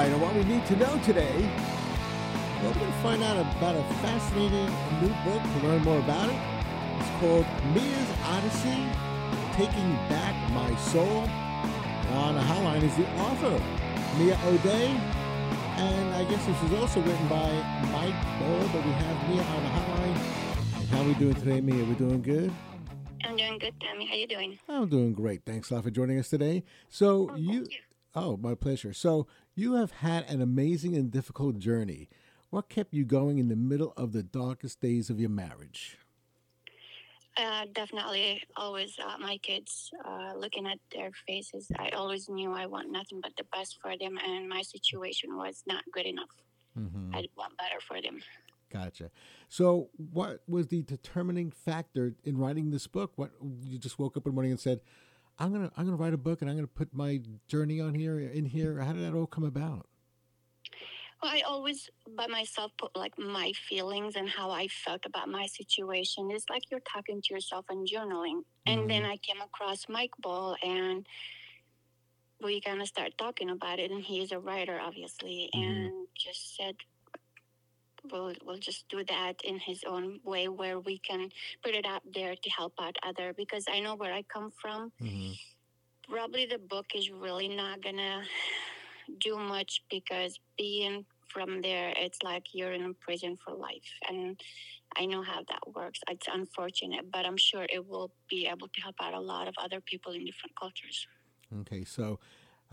right, and what we need to know today, we're going to find out about a fascinating new book to learn more about it. It's called Mia's Odyssey Taking Back My Soul. On the hotline is the author, Mia Odeh. And I guess this is also written by Mike Ball, but we have Mia on the hotline. And how are we doing today, Mia? We doing good? I'm doing good, Tammy. How you doing? I'm doing great. Thanks a lot for joining us today. So Oh, you, you. oh, my pleasure. So you have had an amazing and difficult journey. What kept you going in the middle of the darkest days of your marriage? Uh, definitely, always uh, my kids. Uh, looking at their faces, I always knew I want nothing but the best for them, and my situation was not good enough. Mm-hmm. I want better for them. Gotcha. So, what was the determining factor in writing this book? What you just woke up in the morning and said, "I'm gonna, I'm gonna write a book, and I'm gonna put my journey on here, in here." How did that all come about? Well, I always by myself put like my feelings and how I felt about my situation. It's like you're talking to yourself and journaling. And then I came across Mike Ball and we kind of start talking about it. And he's a writer, obviously, Mhm. and just said, we'll, we'll just do that in his own way where we can put it out there to help out other because I know where I come from. Mm-hmm. probably the book is really not gonna do much because being from there it's like you're in prison for life. And i know how that works. It's unfortunate but i'm sure it will be able to help out a lot of other people in different cultures. Okay, so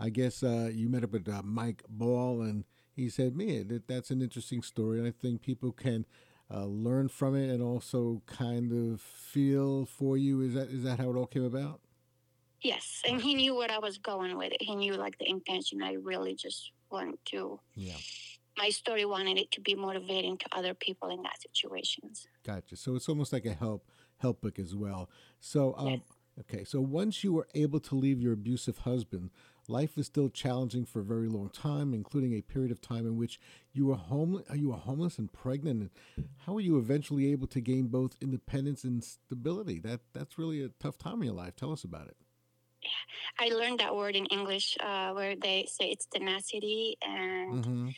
I guess uh, you met up with uh, Mike Ball, and he said, "Man, that, that's an interesting story, and I think people can uh, learn from it and also kind of feel for you." Is that is that how it all came about? yes and he knew what i was going with it he knew like the intention i really just wanted to Yeah, my story wanted it to be motivating to other people in that situations gotcha. So it's almost like a help help book as well. So, um, Yes. okay, so once you were able to leave your abusive husband, life was still challenging for a very long time, including a period of time in which you were homeless. You were homeless and pregnant. And how were you eventually able to gain both independence and stability? That that's really a tough time in your life. Tell us about it. i learned that word in english uh, where they say it's tenacity and Mm-hmm.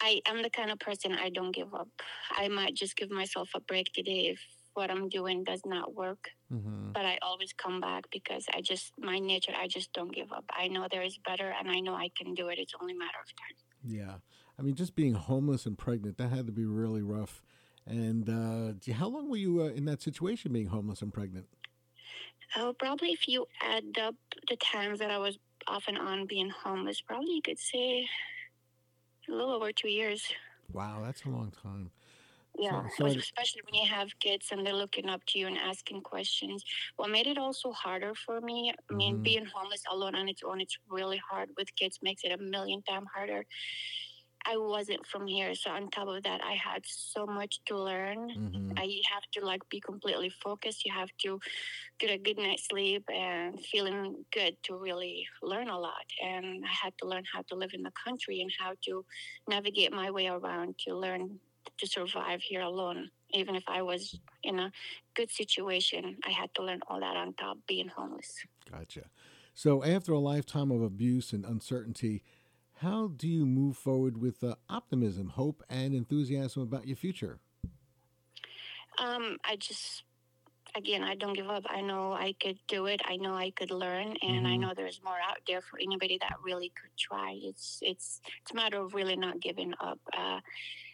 I am the kind of person I don't give up. I might just give myself a break today if what I'm doing does not work, Mm-hmm. but I always come back because I just, my nature, I just don't give up. I know there is better and I know I can do it. It's only a matter of time. Yeah, I mean, just being homeless and pregnant that had to be really rough. And uh, how long were you uh, in that situation, being homeless and pregnant? Oh, probably if you add up the times that I was off and on being homeless, probably you could say a little over two years. Wow, that's a long time. Yeah, so it- especially when you have kids and they're looking up to you and asking questions. What made it also harder for me, I mean, Mhm. being homeless alone on its own, it's really hard. With kids, makes it a million times harder. I wasn't from here, so on top of that, I had so much to learn. Mm-hmm. I have to like be completely focused. You have to get a good night's sleep and feeling good to really learn a lot. And I had to learn how to live in the country and how to navigate my way around to learn to survive here alone. Even if I was in a good situation, I had to learn all that on top being homeless. Gotcha. So, after a lifetime of abuse and uncertainty, how do you move forward with uh, optimism, hope, and enthusiasm about your future? Um, I just, again, I don't give up. I know I could do it. I know I could learn, and I Mhm. know there's more out there for anybody that really could try. It's it's it's a matter of really not giving up. Uh,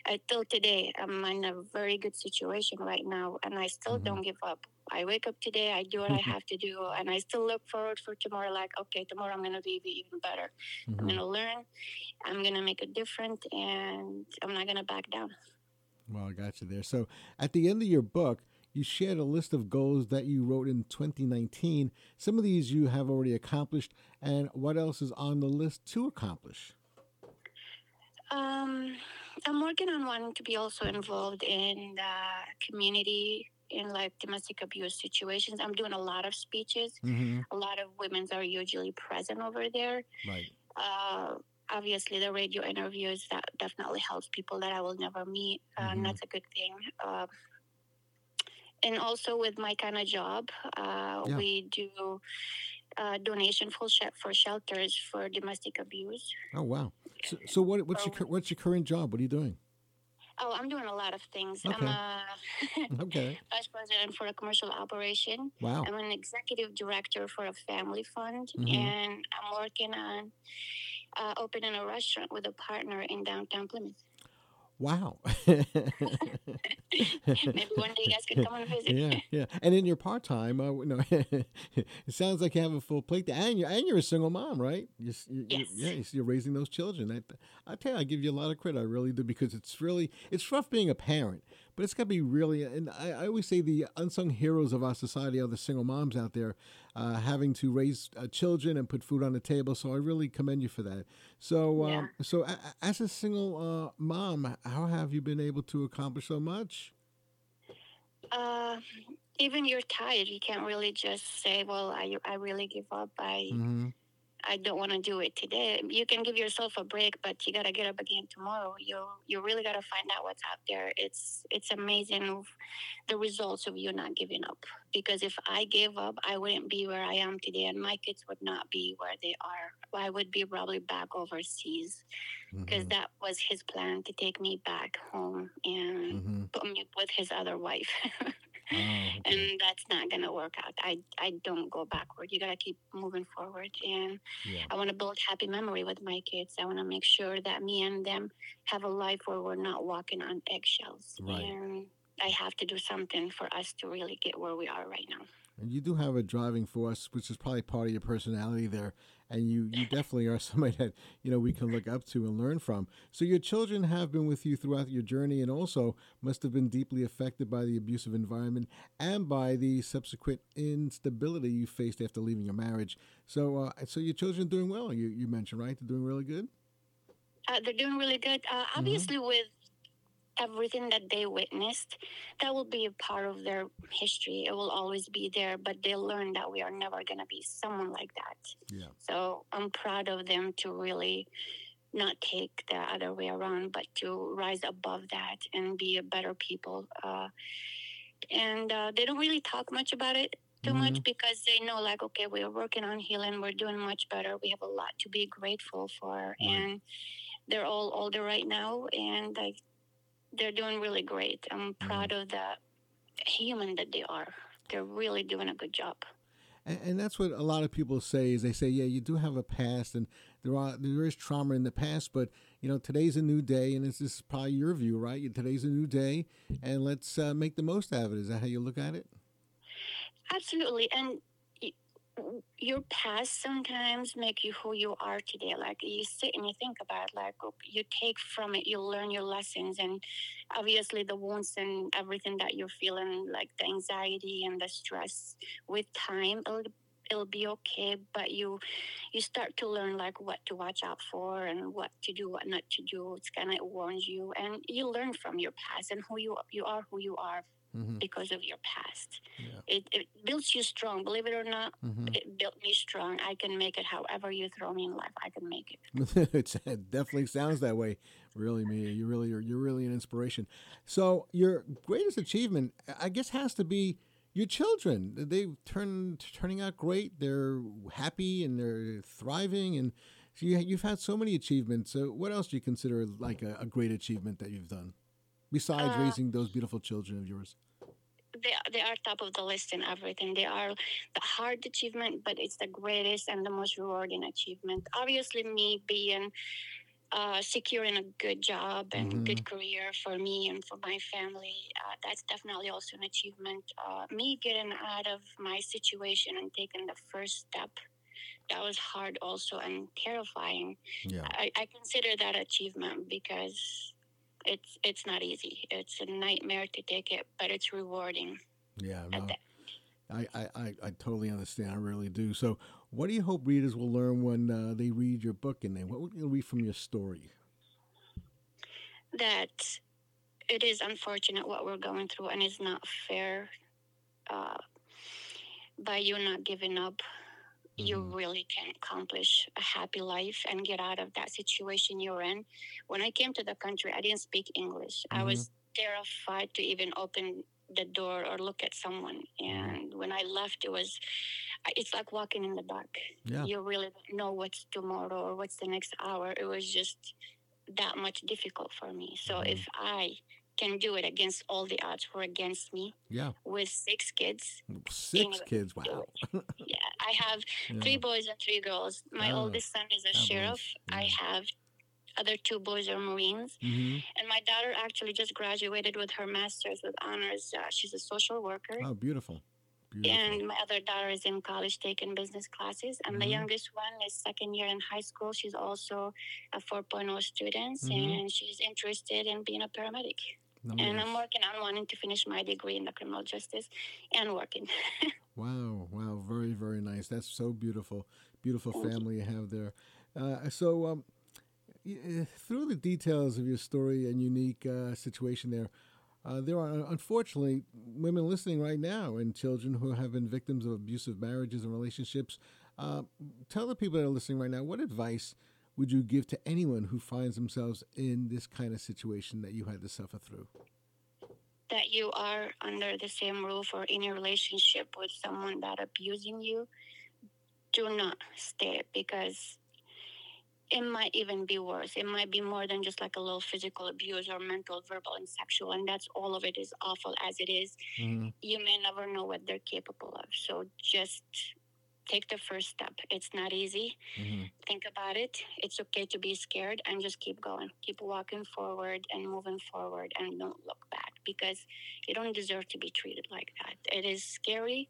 I still today, I'm in a very good situation right now, and I still Mhm. don't give up. I wake up today, I do what I have to do, and I still look forward for tomorrow. Like, okay, tomorrow I'm gonna be even better. I'm Mhm. gonna learn. I'm gonna make a difference, and I'm not gonna back down. Well, I got you there. So, at the end of your book, you shared a list of goals that you wrote in 2019. Some of these you have already accomplished, and what else is on the list to accomplish? Um, I'm working on wanting to be also involved in the community in like domestic abuse situations. I'm doing a lot of speeches. Mm-hmm. A lot of women are usually present over there. Right. Uh, obviously, the radio interviews that definitely helps people that I will never meet, uh, Mhm. and that's a good thing. Uh, and also with my kind of job, uh, Yeah. we do uh, donation for sh- for shelters for domestic abuse. Oh wow! So, so what, what's your So- what's your current job? What are you doing? Oh, I'm doing a lot of things. Okay. I'm a Okay. vice president for a commercial operation. Wow. I'm an executive director for a family fund, Mhm. and I'm working on uh, opening a restaurant with a partner in downtown Plymouth. Wow. Maybe one day you guys could come and visit. yeah, yeah. And in your part time, uh, no, it sounds like you have a full plate, and you're and you're a single mom, right? You, s- you, you- Yes. yeah, you- you're raising those children. I, I tell you, I give you a lot of credit. I really do because it's really it's rough being a parent, but it's got to be really. And I, I always say the unsung heroes of our society are the single moms out there, uh, having to raise uh, children and put food on the table. So I really commend you for that. So, Yeah. um, so a, as a single uh, mom, how have you been able to accomplish so much? Uh, even you're tired, you can't really just say, "Well, I I really give up. I hmm I don't want to do it today." You can give yourself a break, but you gotta get up again tomorrow. You you really gotta find out what's out there. It's it's amazing the results of you not giving up. Because if I gave up, I wouldn't be where I am today, and my kids would not be where they are. I would be probably back overseas because Mhm. that was his plan to take me back home and Mhm. put me with his other wife. Oh, okay. and that's not gonna work out. I I don't go backward. You gotta keep moving forward, and Yeah. I want to build happy memory with my kids. I want to make sure that me and them have a life where we're not walking on eggshells. Right. And I have to do something for us to really get where we are right now. And you do have a driving force, which is probably part of your personality there. And you, you definitely are somebody that, you know, we can look up to and learn from. So your children have been with you throughout your journey and also must have been deeply affected by the abusive environment and by the subsequent instability you faced after leaving your marriage. So uh, so your children doing well, you, you mentioned, right? They're doing really good? Uh, they're doing really good. Uh, Mm-hmm. obviously, with everything that they witnessed, that will be a part of their history. It will always be there, but they learn that we are never going to be someone like that. Yeah. So I'm proud of them to really not take the other way around, but to rise above that and be a better people. Uh, and uh, they don't really talk much about it too Mhm. much because they know, like, okay, we're working on healing, we're doing much better, we have a lot to be grateful for, and they're all older right now, and like they're doing really great. I'm proud of the human that they are. They're really doing a good job. And, and that's what a lot of people say is they say, yeah, you do have a past, and there are there is trauma in the past, but you know today's a new day, and this is probably your view, right? Today's a new day, and let's uh, make the most out of it. Is that how you look at it? Absolutely, and your past sometimes make you who you are today. Like you sit and you think about, it, like you take from it, you learn your lessons, and obviously the wounds and everything that you're feeling, like the anxiety and the stress. With time, it'll it'll be okay. But you you start to learn like what to watch out for and what to do, what not to do. It's kind of warns you, and you learn from your past and who you you are, who you are Mm-hmm. because of your past. Yeah. It, it builds you strong. Believe it or not, Mm-hmm. it built me strong. I can make it however you throw me in life. I can make it. it definitely sounds that way. Really, Mia, you really are. You're really an inspiration. So your greatest achievement, I guess, has to be your children. They've turned turning out great. They're happy and they're thriving, and so you, you've had so many achievements. So what else do you consider like a, a great achievement that you've done besides Uh, raising those beautiful children of yours? They, they are top of the list in everything. They are the hard achievement, but it's the greatest and the most rewarding achievement. Obviously, me being uh, securing a good job and Mhm. good career for me and for my family, uh, that's definitely also an achievement. Uh, me getting out of my situation and taking the first step, that was hard also and terrifying. Yeah. I, I consider that achievement because it's it's not easy. It's a nightmare to take it, but it's rewarding. Yeah, no, I, I, I, I totally understand. I really do. So, what do you hope readers will learn when uh, they read your book? And then what would you read from your story? that it is unfortunate what we're going through and it's not fair uh, by you not giving up you Mhm. really can accomplish a happy life and get out of that situation you're in when i came to the country i didn't speak english i was terrified to even open the door or look at someone and when i left it was it's like walking in the dark. Yeah. You really don't know what's tomorrow or what's the next hour. It was just that much difficult for me. So Mhm. if I can do it against all the odds were against me Yeah. with six kids, Six kids. Wow. yeah, have Yeah. three boys and three girls. My Ah, oldest son is a that sheriff. boys, I have other two boys are Marines. hmm And my daughter actually just graduated with her master's with honors. Uh, she's a social worker. Oh, beautiful. Beautiful. And my other daughter is in college taking business classes. And the Mhm. youngest one is second year in high school. She's also a 4.0 student Mhm. and she's interested in being a paramedic. And I'm working on wanting to finish my degree in the criminal justice and working. Wow, wow, very, very nice. That's so beautiful. Beautiful family you have there. Uh, so, um, uh, through the details of your story and unique uh, situation there, uh, there are unfortunately women listening right now and children who have been victims of abusive marriages and relationships. Uh, tell the people that are listening right now what advice would you give to anyone who finds themselves in this kind of situation that you had to suffer through? That you are under the same roof or in a relationship with someone that abusing you, do not stay because it might even be worse. It might be more than just like a little physical abuse or mental, verbal, and sexual. And that's all of it is awful as it is. Mm-hmm. You may never know what they're capable of. So just take the first step. It's not easy. Mm-hmm. Think about it. It's okay to be scared and just keep going. Keep walking forward and moving forward and don't look back because you don't deserve to be treated like that. It is scary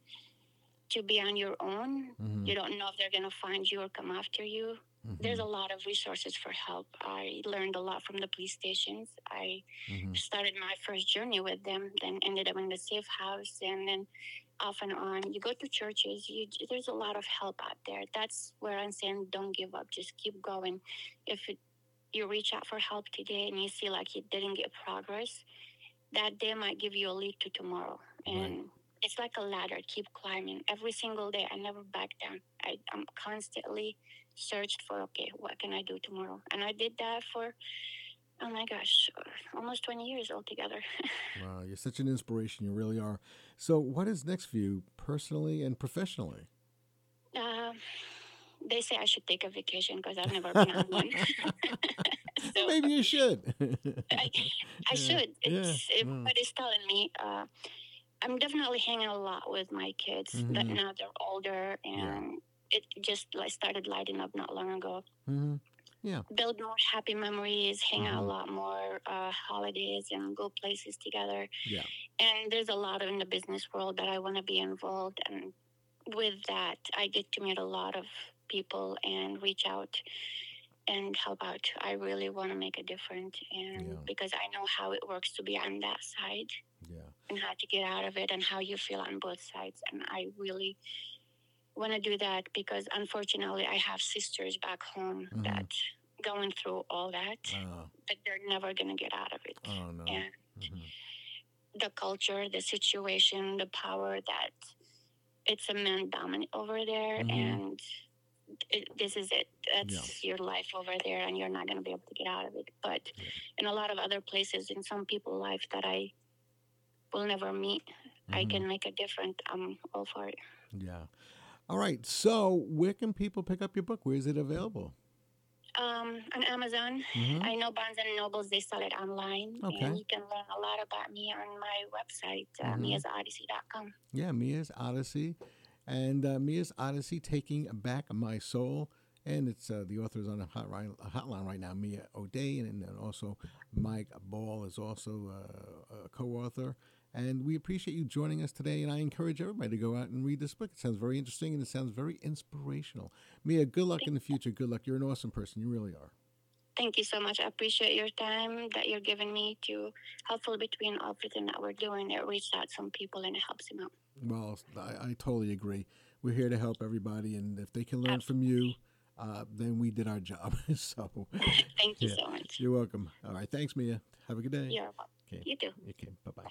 to be on your own. Mm-hmm. You don't know if they're going to find you or come after you. There's a lot of resources for help. I learned a lot from the police stations. I mm-hmm. started my first journey with them, then ended up in the safe house, and then off and on. You go to churches. You, there's a lot of help out there. That's where I'm saying don't give up. Just keep going. If it, you reach out for help today and you see like you didn't get progress, that day might give you a lead to tomorrow. And Right. it's like a ladder. Keep climbing every single day. I never back down. I, I'm constantly searched for okay, what can I do tomorrow? And I did that for oh my gosh, almost 20 years altogether. Wow, you're such an inspiration. You really are. So, what is next for you personally and professionally? Um, they say I should take a vacation because I've never been on one. so Maybe you should. I, I Yeah, should. It's, it, mm. But it's telling me uh, I'm definitely hanging a lot with my kids. That Mhm. now they're older and it just like started lighting up not long ago. hmm Build more happy memories, hang out a lot more uh, holidays, and go places together. Yeah. And there's a lot of in the business world that I want to be involved, and with that, I get to meet a lot of people and reach out and help out. I really want to make a difference, and Yeah. because I know how it works to be on that side Yeah. and how to get out of it and how you feel on both sides. And I really want to do that because unfortunately, I have sisters back home Mhm. that going through all that, Oh, but they're never going to get out of it. oh no. And Mhm. the culture, the situation, the power that it's a man dominant over there, Mhm. and it, this is it. That's your life over there, and you're not going to be able to get out of it. But Yeah. in a lot of other places, in some people's life that I will never meet, I Mhm. can make a difference. I'm all for it. Yeah. All right. So, where can people pick up your book? Where is it available? Um, on Amazon, Mhm. I know Barnes and Nobles they sell it online, Okay. and you can learn a lot about me on my website, uh, Mhm. miasodyssey.com. Yeah, Mia's Odyssey, and uh, Mia's Odyssey, taking back my soul, and it's uh, the author is on a hotline, hotline right now, Mia Odeh, and, then also Mike Ball is also uh, a co-author. And we appreciate you joining us today, and I encourage everybody to go out and read this book. It sounds very interesting and it sounds very inspirational. Mia, good luck in the future. Good luck. You're an awesome person. You really are. Thank you so much. I appreciate your time that you're giving me to hopefully between everything that we're doing, it reaches out some people and it helps them out. Well, I, I totally agree. We're here to help everybody, and if they can learn from you, uh, then we did our job. so Thank you Yeah. so much. you're welcome. All right. Thanks, Mia. Have a good day. You're welcome. Okay. You too. Okay. Bye bye.